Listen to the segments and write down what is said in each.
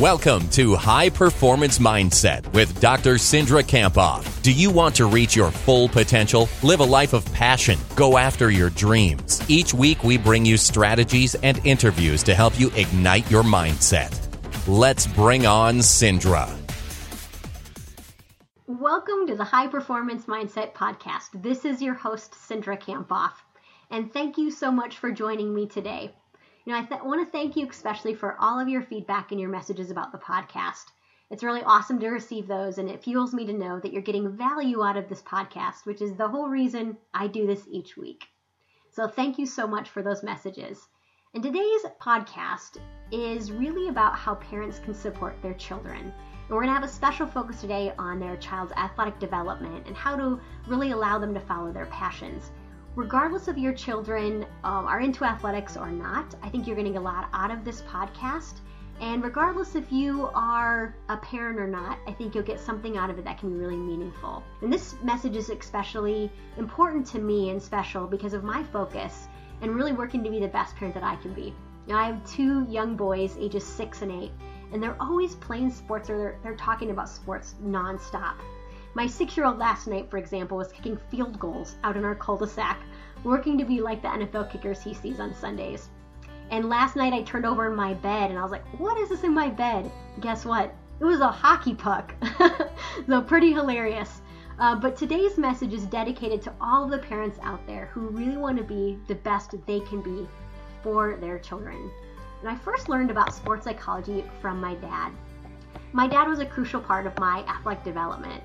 Welcome to High Performance Mindset with Dr. Cindra Kamphoff. Do you want to reach your full potential? Live a life of passion. Go after your dreams. Each week, we bring you strategies and interviews to help you ignite your mindset. Let's bring on Cindra. Welcome to the High Performance Mindset Podcast. This is your host, Cindra Kamphoff. And thank you so much for joining me today. You know, I th- want to thank you especially for all of your feedback and your messages about the podcast. It's really awesome to receive those, and it fuels me to know that you're getting value out of this podcast, which is the whole reason I do this each week. So, thank you so much for those messages. And today's podcast is really about how parents can support their children. And we're going to have a special focus today on their child's athletic development and how to really allow them to follow their passions regardless of your children um, are into athletics or not, I think you're getting a lot out of this podcast. And regardless if you are a parent or not, I think you'll get something out of it that can be really meaningful. And this message is especially important to me and special because of my focus and really working to be the best parent that I can be. Now, I have two young boys, ages six and eight, and they're always playing sports or they're, they're talking about sports nonstop. My six year old last night, for example, was kicking field goals out in our cul de sac, working to be like the NFL kickers he sees on Sundays. And last night I turned over in my bed and I was like, what is this in my bed? Guess what? It was a hockey puck. so, pretty hilarious. Uh, but today's message is dedicated to all of the parents out there who really want to be the best they can be for their children. And I first learned about sports psychology from my dad. My dad was a crucial part of my athletic development.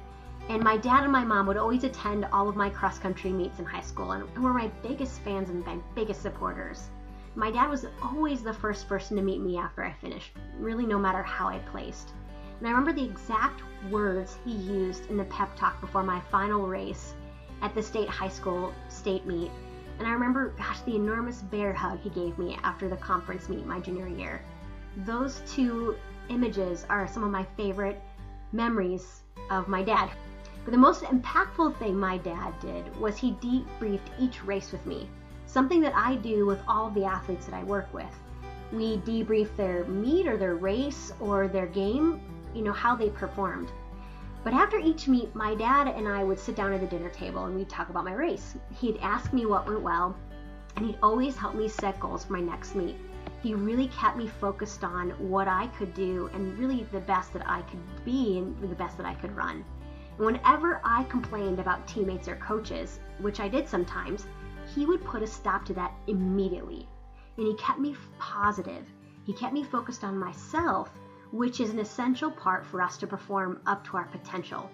And my dad and my mom would always attend all of my cross country meets in high school and were my biggest fans and my biggest supporters. My dad was always the first person to meet me after I finished, really no matter how I placed. And I remember the exact words he used in the pep talk before my final race at the state high school state meet. And I remember, gosh, the enormous bear hug he gave me after the conference meet my junior year. Those two images are some of my favorite memories of my dad. But the most impactful thing my dad did was he debriefed each race with me, something that I do with all the athletes that I work with. We debrief their meet or their race or their game, you know, how they performed. But after each meet, my dad and I would sit down at the dinner table and we'd talk about my race. He'd ask me what went well, and he'd always help me set goals for my next meet. He really kept me focused on what I could do and really the best that I could be and the best that I could run. Whenever I complained about teammates or coaches, which I did sometimes, he would put a stop to that immediately. And he kept me positive. He kept me focused on myself, which is an essential part for us to perform up to our potential.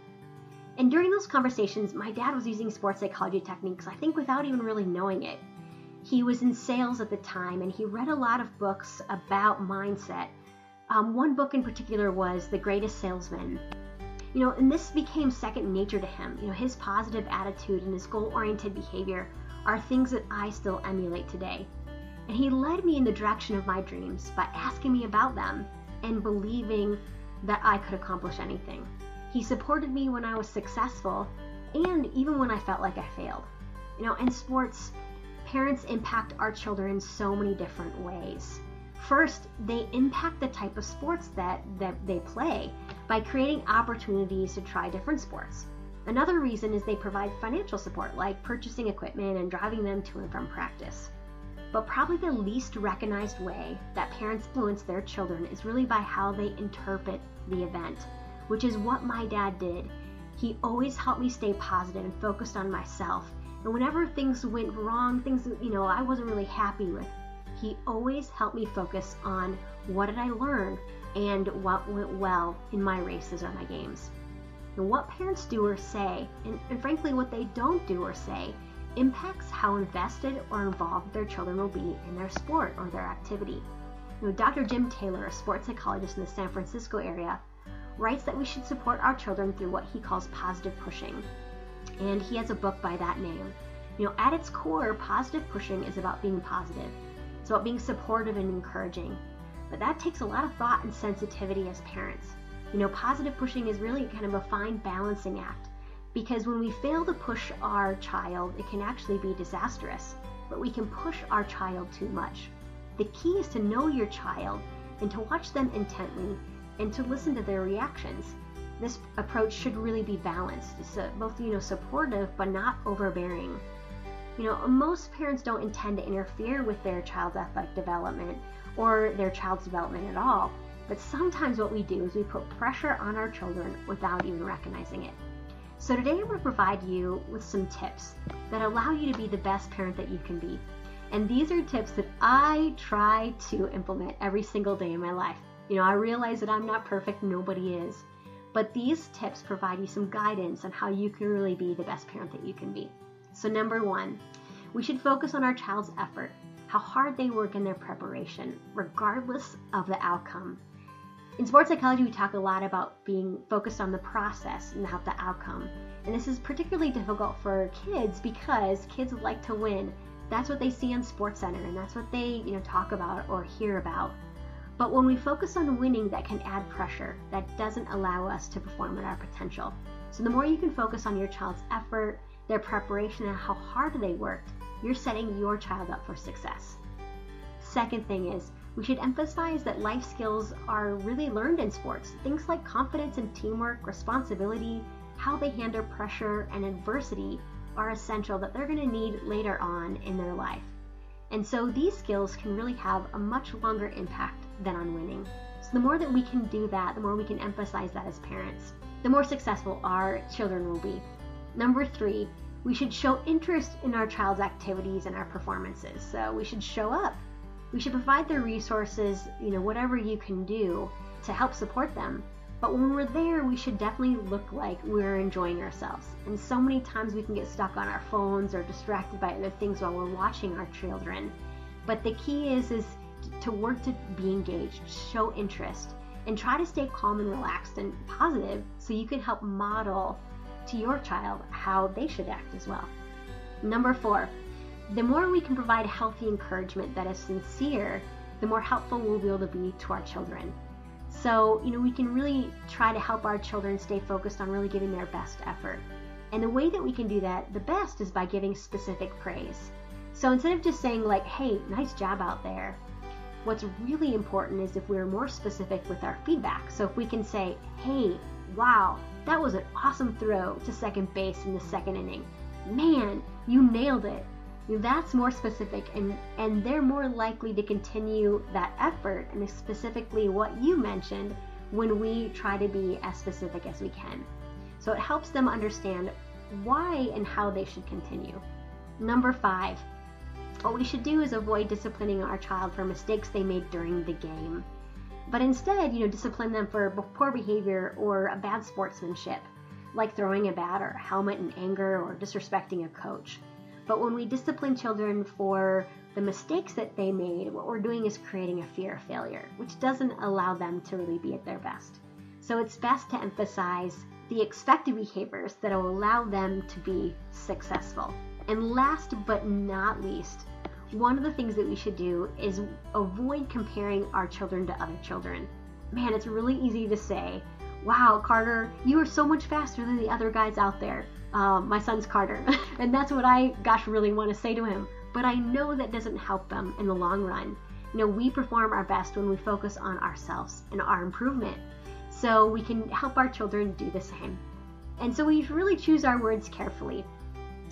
And during those conversations, my dad was using sports psychology techniques, I think without even really knowing it. He was in sales at the time and he read a lot of books about mindset. Um, one book in particular was The Greatest Salesman you know, and this became second nature to him. You know, his positive attitude and his goal oriented behavior are things that I still emulate today. And he led me in the direction of my dreams by asking me about them and believing that I could accomplish anything. He supported me when I was successful and even when I felt like I failed. You know, in sports, parents impact our children in so many different ways. First, they impact the type of sports that, that they play by creating opportunities to try different sports. Another reason is they provide financial support, like purchasing equipment and driving them to and from practice. But probably the least recognized way that parents influence their children is really by how they interpret the event, which is what my dad did. He always helped me stay positive and focused on myself. And whenever things went wrong, things you know I wasn't really happy with, he always helped me focus on what did I learn and what went well in my races or my games. And what parents do or say, and, and frankly what they don't do or say, impacts how invested or involved their children will be in their sport or their activity. You know, Dr. Jim Taylor, a sports psychologist in the San Francisco area, writes that we should support our children through what he calls positive pushing. And he has a book by that name. You know, at its core, positive pushing is about being positive. It's about being supportive and encouraging. But that takes a lot of thought and sensitivity as parents. You know, positive pushing is really kind of a fine balancing act because when we fail to push our child, it can actually be disastrous. But we can push our child too much. The key is to know your child and to watch them intently and to listen to their reactions. This approach should really be balanced. It's both, you know, supportive but not overbearing. You know, most parents don't intend to interfere with their child's athletic development or their child's development at all. But sometimes what we do is we put pressure on our children without even recognizing it. So today I'm going to provide you with some tips that allow you to be the best parent that you can be. And these are tips that I try to implement every single day in my life. You know, I realize that I'm not perfect, nobody is. But these tips provide you some guidance on how you can really be the best parent that you can be. So, number one, we should focus on our child's effort, how hard they work in their preparation, regardless of the outcome. In sports psychology, we talk a lot about being focused on the process and not the outcome. And this is particularly difficult for kids because kids like to win. That's what they see on Sports Center and that's what they, you know, talk about or hear about. But when we focus on winning, that can add pressure that doesn't allow us to perform at our potential. So the more you can focus on your child's effort, their preparation, and how hard they worked, you're setting your child up for success. Second thing is, we should emphasize that life skills are really learned in sports. Things like confidence and teamwork, responsibility, how they handle pressure and adversity are essential that they're going to need later on in their life. And so these skills can really have a much longer impact than on winning. So the more that we can do that, the more we can emphasize that as parents, the more successful our children will be. Number three, we should show interest in our child's activities and our performances. So we should show up we should provide the resources, you know, whatever you can do to help support them. But when we're there, we should definitely look like we're enjoying ourselves. And so many times we can get stuck on our phones or distracted by other things while we're watching our children. But the key is is to work to be engaged, show interest, and try to stay calm and relaxed and positive so you can help model to your child how they should act as well. Number 4, the more we can provide healthy encouragement that is sincere, the more helpful we'll be able to be to our children. So, you know, we can really try to help our children stay focused on really giving their best effort. And the way that we can do that the best is by giving specific praise. So instead of just saying, like, hey, nice job out there, what's really important is if we're more specific with our feedback. So if we can say, hey, wow, that was an awesome throw to second base in the second inning. Man, you nailed it. That's more specific and and they're more likely to continue that effort and specifically what you mentioned when we try to be as specific as we can. So it helps them understand why and how they should continue. Number five what we should do is avoid disciplining our child for mistakes they made during the game but instead you know discipline them for poor behavior or a bad sportsmanship like throwing a bat or a helmet in anger or disrespecting a coach but when we discipline children for the mistakes that they made, what we're doing is creating a fear of failure, which doesn't allow them to really be at their best. So it's best to emphasize the expected behaviors that will allow them to be successful. And last but not least, one of the things that we should do is avoid comparing our children to other children. Man, it's really easy to say, wow, Carter, you are so much faster than the other guys out there um, my son's Carter. and that's what I, gosh, really want to say to him. But I know that doesn't help them in the long run. You know, we perform our best when we focus on ourselves and our improvement. So we can help our children do the same. And so we really choose our words carefully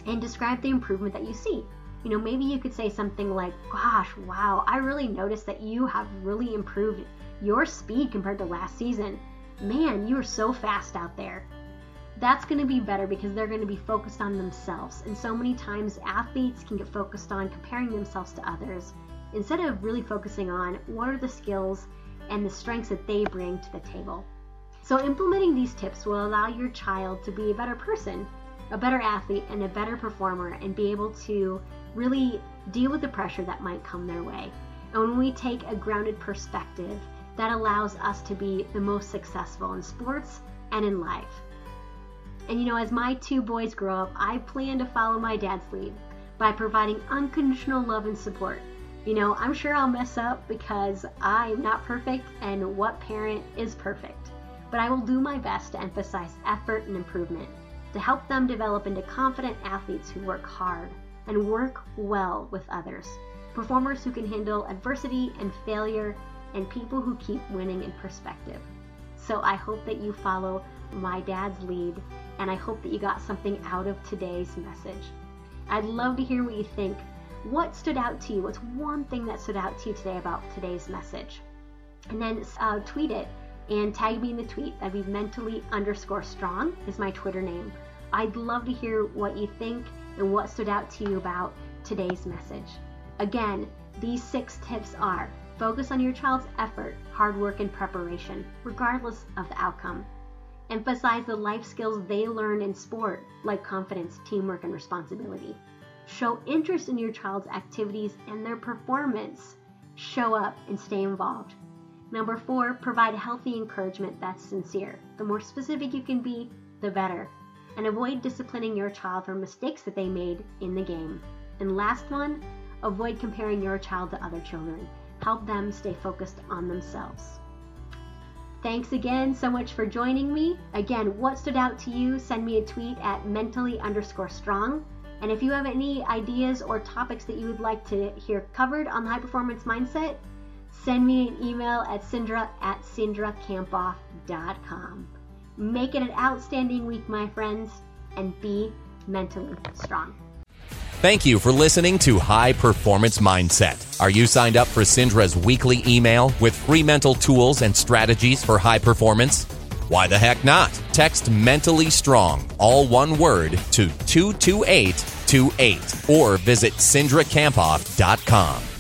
and describe the improvement that you see. You know, maybe you could say something like, Gosh, wow, I really noticed that you have really improved your speed compared to last season. Man, you are so fast out there that's going to be better because they're going to be focused on themselves. And so many times athletes can get focused on comparing themselves to others instead of really focusing on what are the skills and the strengths that they bring to the table. So, implementing these tips will allow your child to be a better person, a better athlete, and a better performer, and be able to really deal with the pressure that might come their way. And when we take a grounded perspective, that allows us to be the most successful in sports and in life. And you know, as my two boys grow up, I plan to follow my dad's lead by providing unconditional love and support. You know, I'm sure I'll mess up because I'm not perfect and what parent is perfect. But I will do my best to emphasize effort and improvement to help them develop into confident athletes who work hard and work well with others. Performers who can handle adversity and failure and people who keep winning in perspective. So I hope that you follow my dad's lead, and I hope that you got something out of today's message. I'd love to hear what you think. What stood out to you? What's one thing that stood out to you today about today's message? And then uh, tweet it and tag me in the tweet. That'd be mentally underscore strong is my Twitter name. I'd love to hear what you think and what stood out to you about today's message. Again, these six tips are focus on your child's effort, hard work, and preparation, regardless of the outcome. Emphasize the life skills they learn in sport, like confidence, teamwork, and responsibility. Show interest in your child's activities and their performance. Show up and stay involved. Number four, provide healthy encouragement that's sincere. The more specific you can be, the better. And avoid disciplining your child for mistakes that they made in the game. And last one, avoid comparing your child to other children. Help them stay focused on themselves. Thanks again so much for joining me. Again, what stood out to you? Send me a tweet at mentally underscore strong. And if you have any ideas or topics that you would like to hear covered on the high performance mindset, send me an email at Cindra at cindrakamphoff.com. Make it an outstanding week, my friends, and be mentally strong. Thank you for listening to High Performance Mindset. Are you signed up for Cindra's weekly email with free mental tools and strategies for high performance? Why the heck not? Text mentally strong, all one word, to 22828 or visit cindrakamphoff.com.